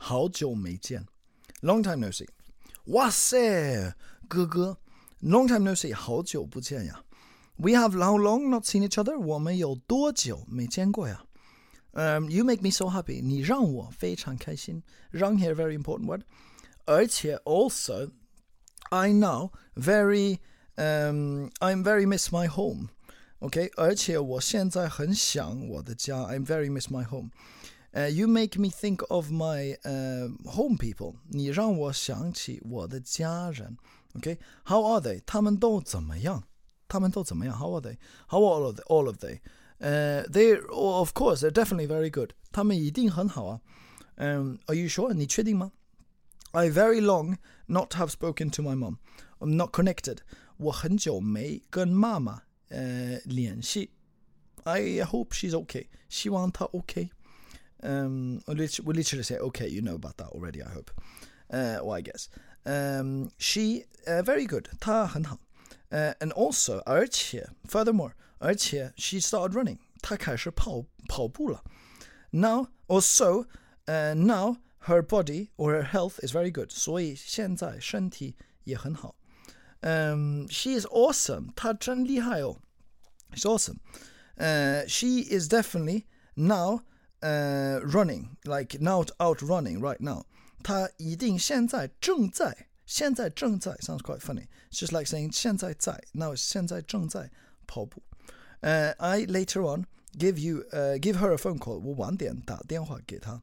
好久没见，Long time no see。哇塞，哥哥，Long time no see，好久不见呀。We have how long not seen each other？我们有多久没见过呀？um, you make me so happy. 你让我非常开心。让 here very important word. 而且 also I now very um I'm very miss my home. Okay，而且我现在很想我的家。I'm very miss my home. Uh, you make me think of my uh, home people. 你让我想起我的家人。Okay，how are they？他们都怎么样？他们都怎么样？How are they？How are all of they? All of they? Uh, they of course they're definitely very good. 他们一定很好啊。Um, are you sure? 你确定吗？I very long not have spoken to my mom. I'm not connected. 我很久没跟妈妈呃联系。I hope she's okay. 希望她 OK. Um, we literally say okay. You know about that already. I hope. Uh, well, I guess. Um, she uh, very good. 她很好。uh, and also, 而且 furthermore, 而且 she started running. 她开始跑跑步了。Now also, uh, now her body or her health is very good. 所以现在身体也很好。Um, she is awesome. 她真厉害哦。She's awesome. Uh, she is definitely now uh, running, like now out running right now. 她一定现在正在现在正在 sounds quite funny. It's just like saying 现在在 now it's 现在正在跑步。uh, I later on give you uh, give her a phone call. 我晚点打电话给她。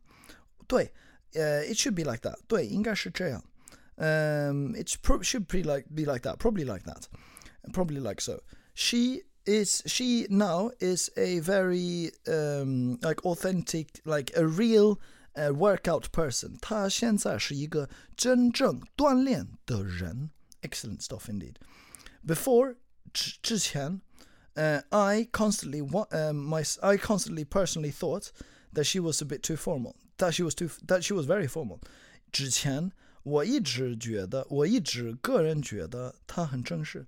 对，呃、uh,，it should be like that. 对，应该是这样。Um, it should be like be like that. Probably like that. Probably like so. She is she now is a very um, like authentic, like a real uh, workout person. 他现在是一个真正锻炼的人。Excellent stuff indeed. Before 之前 uh, I constantly um, my I constantly personally thought that she was a bit too formal. That she was too that she was very formal. 之前我一直觉得，我一直个人觉得她很正式。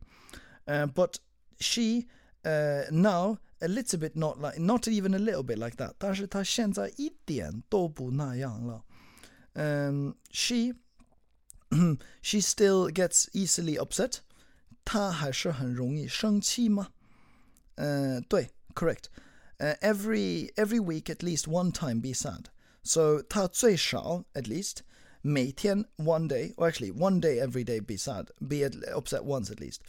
Uh, but she uh, now a little bit not like not even a little bit like that. 但是她现在一点都不那样了。Um, she she still gets easily upset. 她还是很容易生气吗？uh, 对，correct. Uh, every every week at least one time be sad. So 他最少 at least 每天 one day, or actually one day every day be sad, be upset once at least.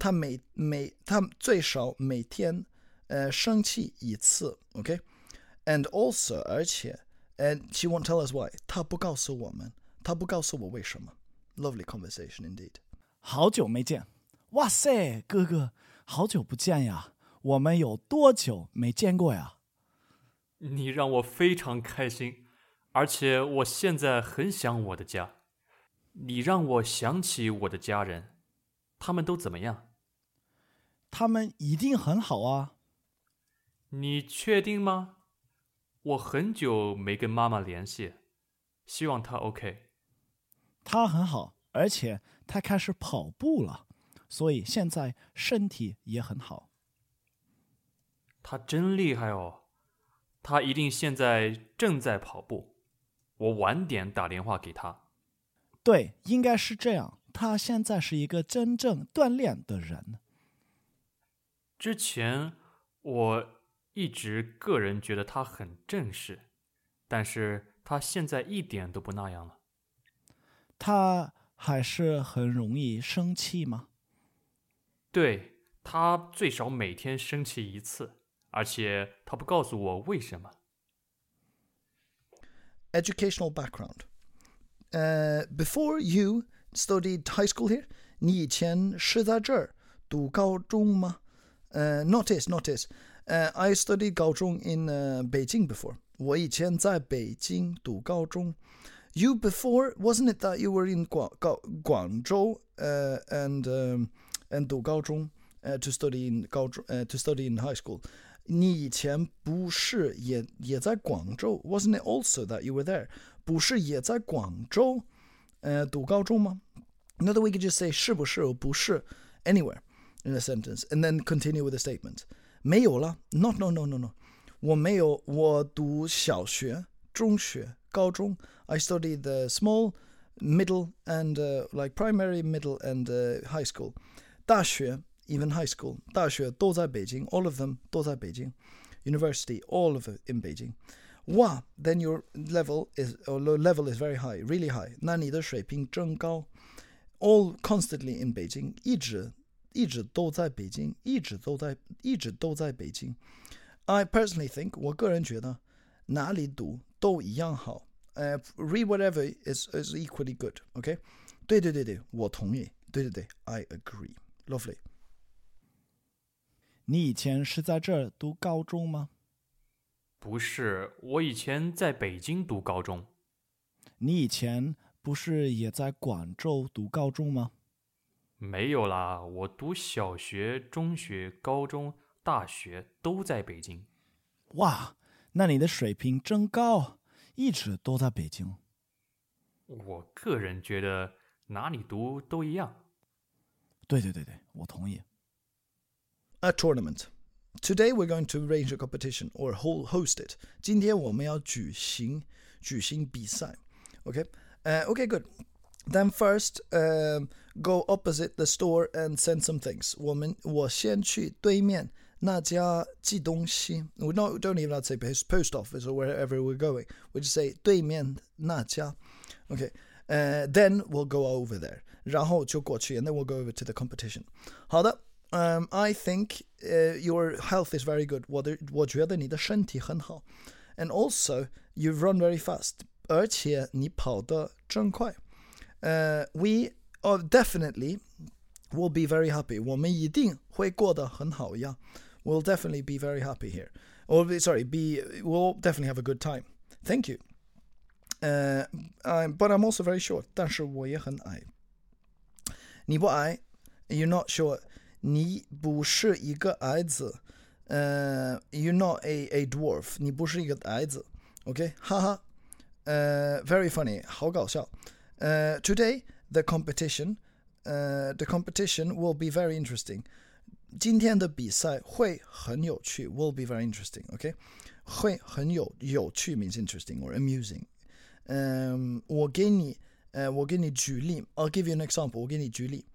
他每每他最少每天呃生气一次，OK? And also 而且 and she won't tell us why. 他不告诉我们，他不告诉我为什么。Lovely conversation indeed. 好久没见，哇塞，哥哥，好久不见呀！我们有多久没见过呀？你让我非常开心，而且我现在很想我的家。你让我想起我的家人，他们都怎么样？他们一定很好啊。你确定吗？我很久没跟妈妈联系，希望她 OK。她很好，而且她开始跑步了，所以现在身体也很好。她真厉害哦，她一定现在正在跑步。我晚点打电话给她。对，应该是这样。她现在是一个真正锻炼的人。之前我一直个人觉得他很正式，但是他现在一点都不那样了。他还是很容易生气吗？对他最少每天生气一次。而且他不告诉我为什么。Educational background. Uh, before you studied high school here, 你以前是在这儿读高中吗？Uh, Uh, notice notice uh, I studied 高中 in uh, Beijing before. 我以前在北京读高中。You before wasn't it that you were in Guang Guangzhou and um, and to study in 高中 to study in high school. 你以前不是也也在广州？Wasn't it also that you were there？不是也在广州，呃，读高中吗？Another way you could just say 是不是 or 不是 anywhere in a sentence and then continue with the statement。没有了，not no no no no，我没有，我读小学、中学、 高中 I studied the small, middle, and uh, like primary, middle, and uh, high school. 大学 even high school 大学都在北京 all of them 都在北京 University all of it in Beijing. Wow, then your level is or level is very high, really high. 那你的水平真高。All constantly in Beijing，一直 一直都在北京，一直都在一直都在北京。I personally think，我个人觉得哪里读都一样好。呃、uh,，read whatever is is equally good。OK，对对对对，我同意。对对对，I agree。Lovely。你以前是在这儿读高中吗？不是，我以前在北京读高中。你以前不是也在广州读高中吗？没有啦，我读小学、中学、高中、大学都在北京。哇，那你的水平真高，一直都在北京。我个人觉得哪里读都一样。对对对对，我同意。A tournament. Today we're going to arrange a competition or host it. 今天我们要举行举行比赛。Okay. Uh, okay, good. Then first, um, go opposite the store and send some things. 我们我先去对面那家寄东西。We not don't even have to say post office or wherever we're going. We just say 对面那家。Okay. Uh, then we'll go over there. 然后就过去 and then we'll go over to the competition. 好的。um, I think uh, your health is very good. 我的我觉得你的身体很好，and also you run very fast. 而且你跑得真快。 呃、uh,，we are definitely will be very happy. 我们一定会过得很好呀。We'll definitely be very happy here. Or sorry, be we'll definitely have a good time. Thank you. Uh, I'm, but I'm also very short. 但是我也很矮。你不矮，you're not short. 你不是一个矮子，呃、uh,，you're not a a dwarf，你不是一个矮子，OK，哈哈，呃、uh,，very funny，好搞笑， 呃、uh,，today the competition，呃、uh,，the competition will be very interesting，今天的比赛会很有趣，will be very interesting，OK，、okay? 会很有有趣 means interesting or amusing，嗯、um,，我给你，呃，我给你举例，I'll give you an example，我给你举例。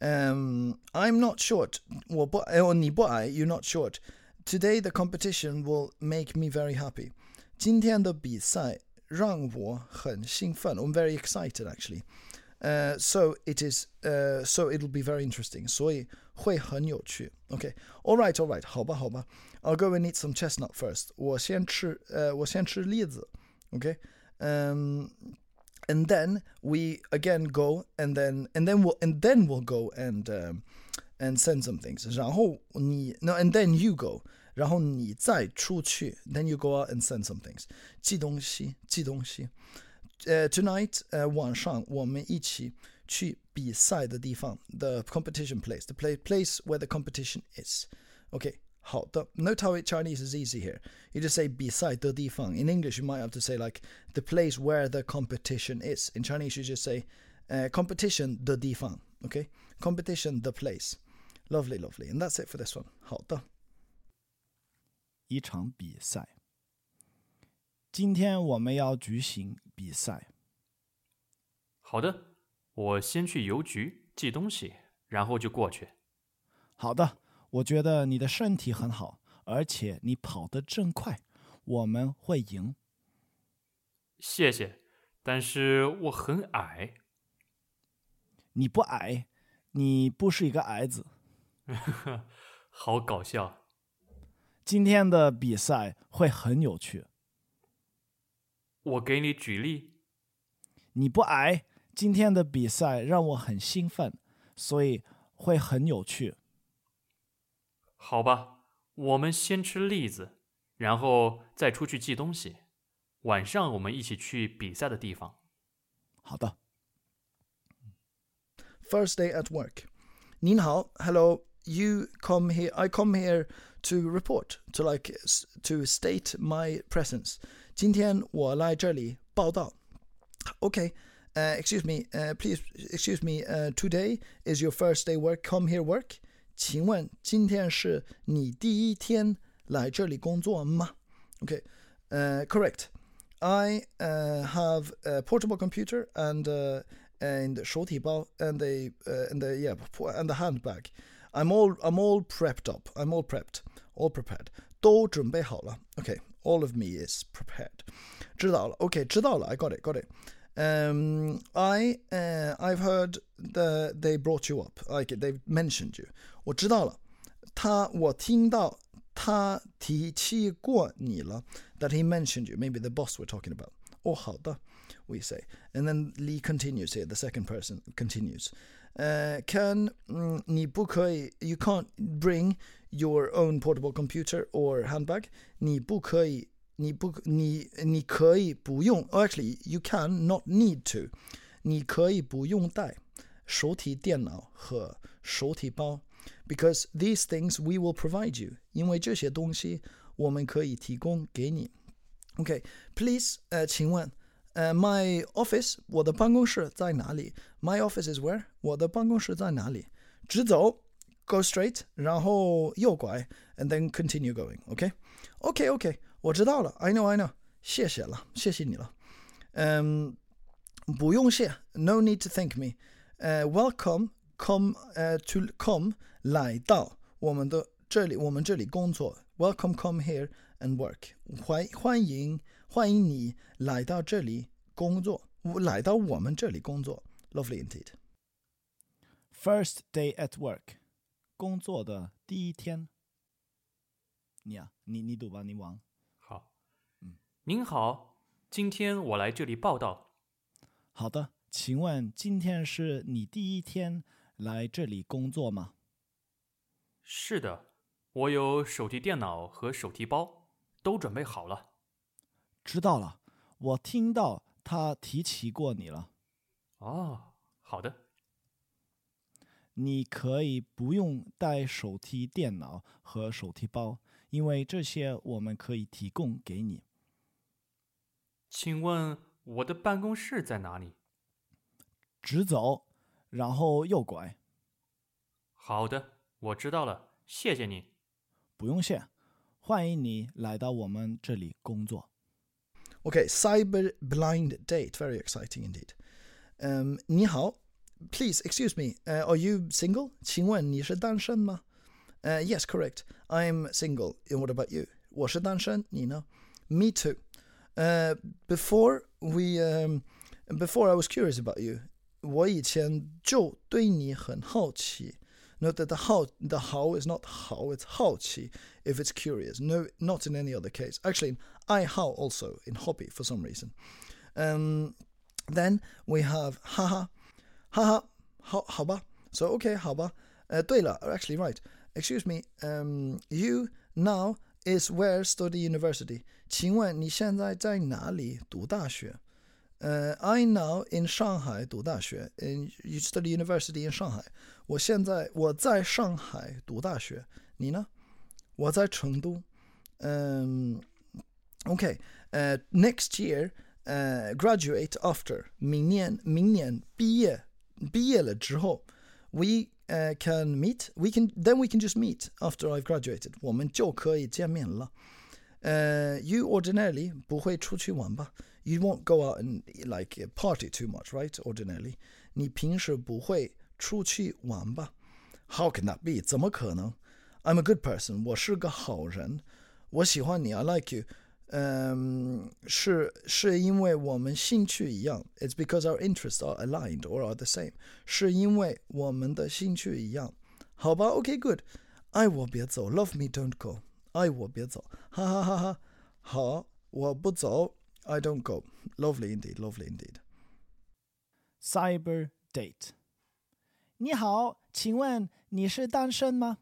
um, I'm not short. Well, you're not short. Today the competition will make me very happy. 今天的比赛 让我很兴奋. I'm very excited actually. Uh, so it is. Uh, so it'll be very interesting. 所以会很有趣. Okay. All right. All right. 好吧，好吧. I'll go and eat some chestnut first. 我先吃，呃，我先吃栗子. Okay. Um and then we again go and then and then we'll and then we'll go and um, and send some things. 然后你 no and then you go. 然后你再出去 then you go out and send some things. 寄东西，寄东西。呃、uh,，tonight 呃、uh, 晚上我们一起去比赛的地方，the competition place, the play, place where the competition is. Okay. 好的，note how Chinese is easy here. You just say 比赛的地方. In English, you might have to say like the place where the competition is. In Chinese, you just say uh, competition 的地方. Okay, competition the place. Lovely, lovely, and that's it for this one. 好的。 一场比赛。今天我们要举行比赛。好的，我先去邮局寄东西，然后就过去。好的。我觉得你的身体很好，而且你跑得真快，我们会赢。谢谢，但是我很矮。你不矮，你不是一个矮子。好搞笑！今天的比赛会很有趣。我给你举例。你不矮，今天的比赛让我很兴奋，所以会很有趣。好吧，我们先吃栗子，然后再出去寄东西。晚上我们一起去比赛的地方。好的。First day at work. 您好，Hello. You come here. I come here to report to like to state my presence. 今天我来这里报道。Okay. Uh, excuse me. Uh, please excuse me. Uh, today is your first day work. Come here work. 请问今天是你第一天来这里工作吗？OK，呃、uh,，correct。 I uh, have a portable computer and uh, and 手提包 and a uh, and a yeah and a handbag. I'm all I'm all prepped up. I'm all prepped, all prepared. 都准备好了. Okay, all of me is prepared. 知道了. Okay, 知道了. I got it. Got it. Um, I uh, I've heard the they brought you up. Like they've mentioned you. 我知道了。他我听到他提起过你了。That he mentioned you. Maybe the boss we're talking about. 哦，好的。We say, and then Lee continues here. The second person continues. Uh, can mm, 你不可以 you can't bring your own portable computer or handbag. 你不可以你不你你可以不用 oh, actually you can not need to 你可以不用带手提电脑和手提包 because these things we will provide you 因为这些东西我们可以提供给你 Okay, please 呃请问 呃 my office 我的办公室在哪里 My office is where 我的办公室在哪里直走 go straight 然后右拐 and then continue going okay okay okay 我知道了，I know, I know，谢谢了，谢谢你了。嗯，不用谢，No need to thank me。呃，Welcome，come，呃，to come，来到我们的这里，我们这里工作。Welcome，come here and work。欢欢迎 欢迎你来到这里工作，来到我们这里工作。Lovely indeed。First day at work，工作的第一天。你呀、你你读吧，你王。好，嗯您好，今天我来这里报道。好的，请问今天是你第一天来这里工作吗？是的，我有手提电脑和手提包，都准备好了。知道了，我听到他提起过你了。哦，好的，你可以不用带手提电脑和手提包，因为这些我们可以提供给你。请问我的办公室在哪里？直走，然后右拐。好的，我知道了，谢谢你。不用谢，欢迎你来到我们这里工作。Okay, cyber blind date. Very exciting indeed. Um, 你好, please excuse me. Uh, are you single? 请问你是单身吗? Uh, yes, correct. I'm single. And what about you? 我是单身，你呢? Me too. Uh, before we, um, before I was curious about you, 我以前就对你很好奇。 Note that the how the how is not how, it's 好奇 if it's curious. No, not in any other case. Actually, I how also in hobby for some reason. Um, then we have haha, haha, 好好吧. So okay, 好吧. Uh, 对了, actually right. Excuse me. Um, you now is where study university. 请问你现在在哪里读大学？ 呃、i now in 上海读大学，in you study university in 上海。我现在我在上海读大学，你呢？我在成都。嗯、OK，呃、next year，呃、graduate after，明年明年毕业毕业了之后，we 呃、can meet，we can then we can just meet after I've graduated，我们就可以见面了。呃、y o u ordinarily 不会出去玩吧 ？You won't go out and like party too much, right? Ordinarily，你平时不会出去玩吧？How can that be？怎么可能？I'm a good person，我是个好人，我喜欢你，I like you。嗯，是是因为我们兴趣一样，It's because our interests are aligned or are the same。是因为我们的兴趣一样，好吧？OK，good、爱我别走，Love me don't go。爱我别走，哈哈哈哈。好，我不走 ，I don't go。Lovely indeed, lovely indeed。Cyber date。你好，请问你是单身吗？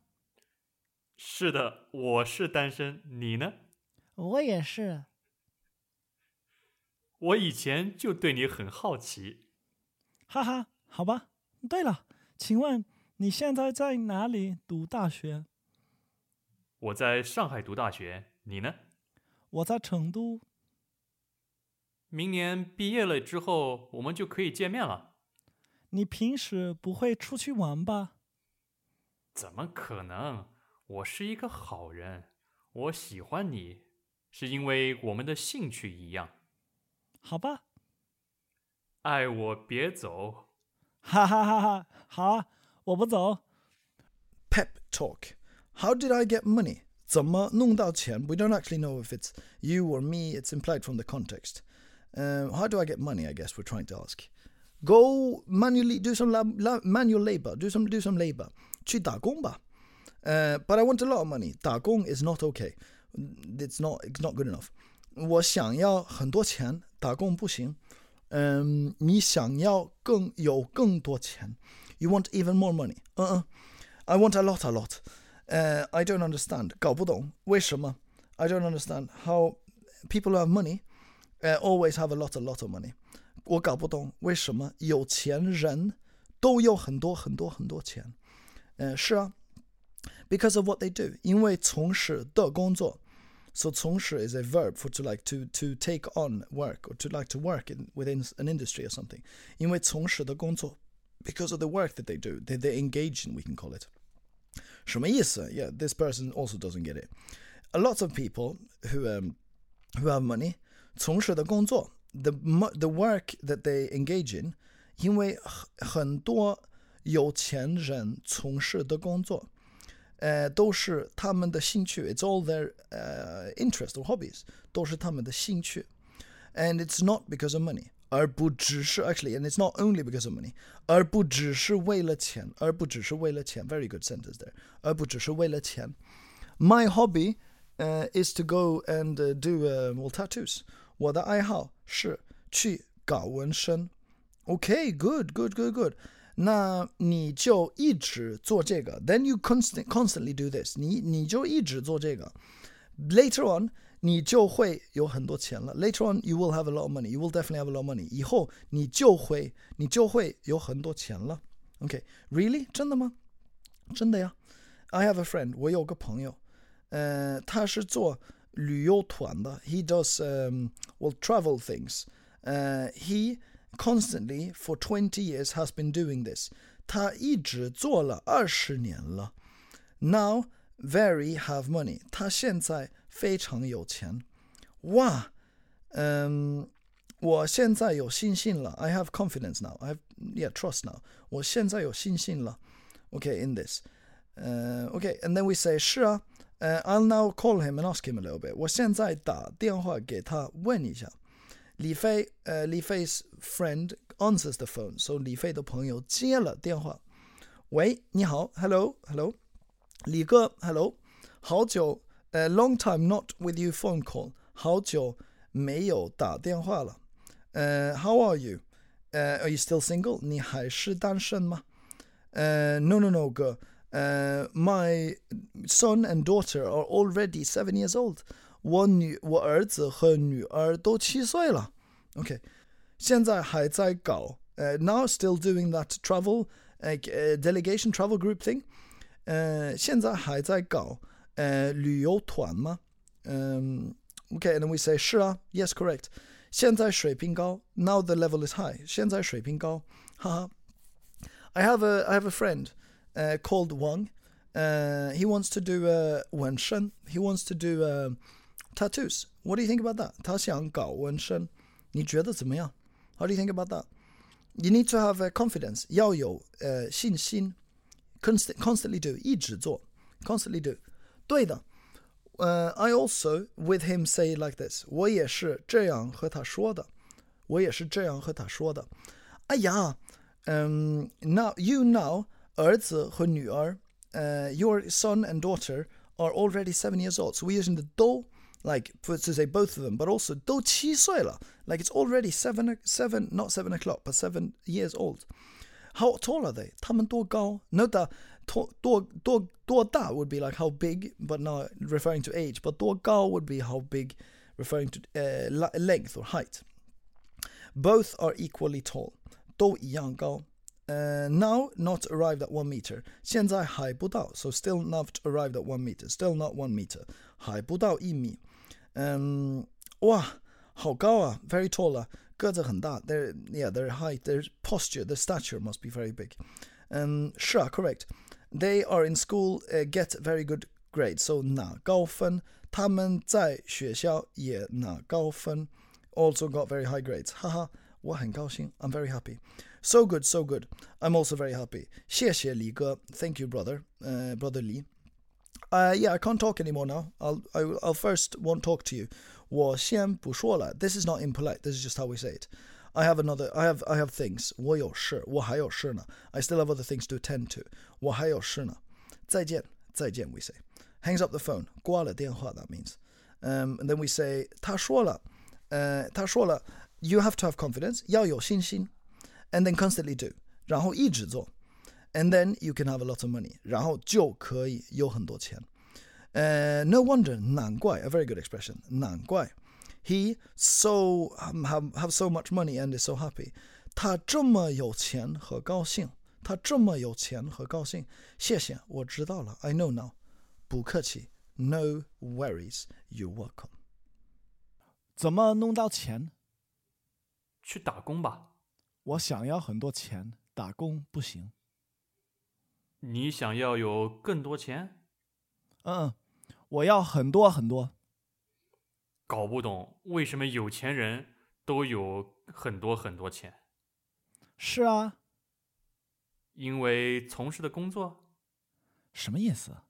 是的，我是单身，你呢？我也是。我以前就对你很好奇。哈哈，好吧。对了，请问你现在在哪里读大学？我在上海读大学，你呢？我在成都。明年毕业了之后，我们就可以见面了。你平时不会出去玩吧？怎么可能？我是一个好人，我喜欢你，是因为我们的兴趣一样。好吧，爱我别走。哈哈哈哈，好啊，我不走。Pep talk. How did I get money? 怎么弄到钱? We don't actually know if it's you or me. It's implied from the context. Um, how do I get money? I guess we're trying to ask. Go manually do some lab, lab, manual labor. Do some do some labor. 去打工吧. Uh, but I want a lot of money. 打工 is not okay. It's not it's not good enough. 我想要很多钱，打工不行。嗯，你想要更有更多钱，You want even more money？嗯嗯，I want a lot a lot。呃、i don't understand，搞不懂为什么？I don't understand how people who have money， 呃、always have a lot a lot of money。我搞不懂为什么有钱人都有很多很多很多钱。呃，是啊，because of what they do，因为从事的工作。So 从事 is a verb for to like to to take on work or to like to work in within an industry or something. 因为从事的工作 because of the work that they do, that they engage in, we can call it. 什么意思? Yeah, this person also doesn't get it. A lot of people who um, who have money 从事的工作 the mo- the work that they engage in 因为很很多有钱人从事的工作呃，都是他们的兴趣。It's all their uh, interest or hobbies，都是他们的兴趣。And it's not because of money，而不只是 actually，and it's not only because of money，而不只是为了钱，而不只是为了钱。Very good sentence there，而不只是为了钱。My hobby uh, is to go and uh, do uh, well tattoos。 我的爱好是去搞纹身。Okay, good, good, good, good. 那你就一直做这个，then you constant constantly do this，你你就一直做这个，later on 你就会有很多钱了，later on you will have a lot of money，you will definitely have a lot of money，以后你就会你就会有很多钱了。OK，really、真的吗？真的呀。I have a friend，我有个朋友，呃，他是做 旅游团的，he does um well travel things，呃，he constantly for 20 years has been doing this. 他一直做了二十年了。Now very have money. 他现在非常有钱。哇，嗯，我现在有信心了。I have confidence now. I have yeah trust now. 我现在有信心了。Okay, in this. Uh, okay, and then we say 是啊。 Uh, I'll now call him and ask him a little bit. 我现在打电话给他问一下。李飞，呃，李飞 's friend answers the phone，so 李飞的朋友接了电话。喂，你好，hello，hello，李哥，hello，好久，呃，long time not with you phone call，好久没有打电话了。呃，how are you？呃，are you still single？你还是单身吗？呃，no no no 哥，呃，my son and daughter are already seven years old。我女我儿子和女儿都七岁了，OK，现在还在搞，呃、uh,，now still doing that travel like、uh, delegation travel group thing，呃，现在还在搞呃旅游团吗？嗯、um,，OK，and then we say 是啊，yes correct，现在水平高，now the level is high，现在水平高，哈哈。I have a I have a friend uh, called Wang. Uh, he wants to do uh, 纹身 He wants to do uh, tattoos. What do you think about that? 他想搞纹身，你觉得怎么样？How do you think about that? You need to have a confidence. 要有呃信心，constant constantly do 一直做，constantly do。对的，呃、I also with him say it like this. 我也是这样和他说的，我也是这样和他说的。哎呀，嗯、now you now 儿子和女儿，呃、your son and daughter are already seven years old. So we're using the 都 like for to say both of them, but also 都七岁了 like it's already seven seven not seven o'clock, but seven years old. How tall are they? 他们多高？Note that 多多多多大 would be like how big, but now referring to age. But 多高 would be how big, referring to uh, le- length or height. Both are equally tall. 都一样高。 Uh, now not arrived at one meter. 现在还不到, so still not arrived at one meter. Still not one meter. 还不到一米。嗯，哇，好高啊，very tall 啊，个子很大。Their yeah, their height, their posture, their stature must be very big. Um, sure, correct. They are in school, uh, get very good grades. So 拿高分，他们在学校也拿高分。 also got very high grades. Haha, 我很高兴. I'm very happy. So good, so good. I'm also very happy. 谢谢李哥. Thank you, brother. Uh, brother Lee. Uh, yeah, I can't talk anymore now. I'll, I, will- I'll first won't talk to you. 我先不说了. This is not impolite. This is just how we say it. I have another. I have. I have things. 我有事。我还有事呢. I still have other things to attend to. 我还有事呢.再见.再见 we say. Hangs up the phone. 挂了电话 that means. Um, and then we say 他说了. Uh, 他说了. You have to have confidence. 要有信心. And then constantly do. 然后一直做. And then you can have a lot of money. 然后就可以有很多钱. Uh, no wonder, 难怪, a very good expression. 难怪 he so um, have have so much money and is so happy. 他这么有钱和高兴，他这么有钱和高兴。谢谢，我知道了。I know now. 不客气，No worries. You're welcome. 怎么弄到钱？去打工吧。 我想要很多钱，打工不行。你想要有更多钱？嗯，我要很多很多。搞不懂为什么有钱人都有很多很多钱？是啊，因为从事的工作，什么意思？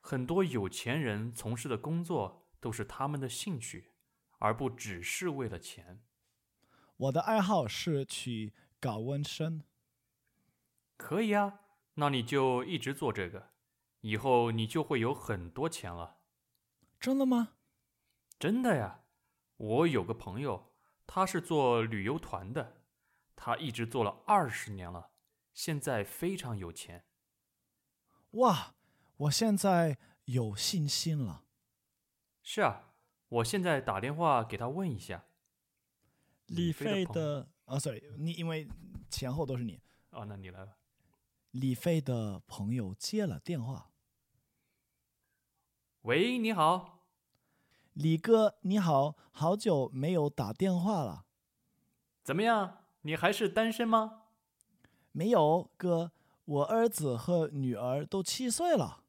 很多有钱人从事的工作都是他们的兴趣，而不只是为了钱。我的爱好是去搞纹身。可以啊，那你就一直做这个，以后你就会有很多钱了。真的吗？真的呀，我有个朋友，他是做旅游团的，他一直做了二十年了，现在非常有钱。哇，我现在有信心了。是啊，我现在打电话给他问一下。李飞的啊，sorry，你因为前后都是你。哦，那你来吧。李飞的朋友接了电话，喂，你好，李哥你好，好久没有打电话了。怎么样？你还是单身吗？没有哥，我儿子和女儿都七岁了。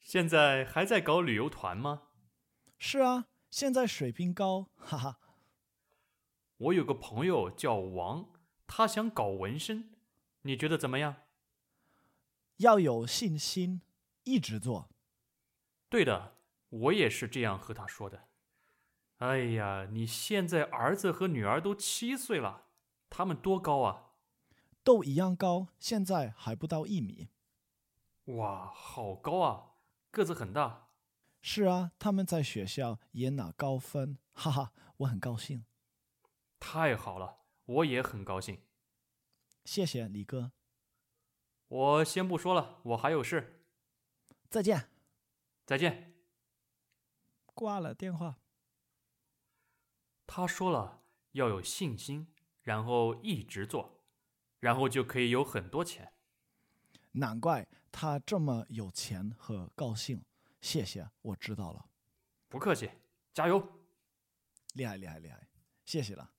现在还在搞旅游团吗？是啊，现在水平高，哈哈。我有个朋友叫王，他想搞纹身，你觉得怎么样？要有信心，一直做。对的，我也是这样和他说的。哎呀，你现在儿子和女儿都七岁了，他们多高啊？都一样高，现在还不到一米。哇，好高啊，个子很大。是啊，他们在学校也拿高分，哈哈，我很高兴。太好了，我也很高兴。谢谢李哥，我先不说了，我还有事，再见。再见。挂了电话。他说了要有信心，然后一直做，然后就可以有很多钱。难怪他这么有钱和高兴。谢谢，我知道了。不客气，加油！厉害厉害厉害，谢谢了。